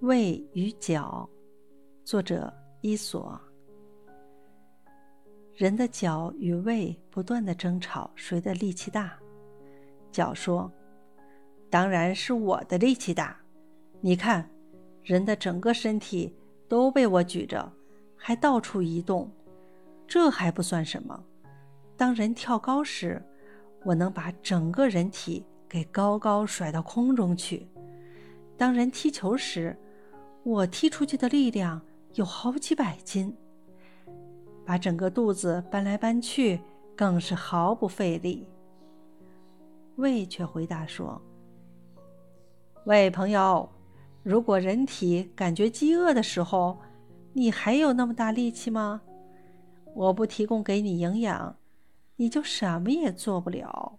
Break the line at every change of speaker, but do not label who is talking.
胃与脚，作者伊索。人的脚与胃不断的争吵，谁的力气大？脚说：“当然是我的力气大。你看，人的整个身体都被我举着，还到处移动，这还不算什么。当人跳高时，我能把整个人体给高高甩到空中去；当人踢球时，我踢出去的力量有好几百斤，把整个肚子搬来搬去更是毫不费力。胃却回答说：“喂，朋友，如果人体感觉饥饿的时候，你还有那么大力气吗？我不提供给你营养，你就什么也做不了。”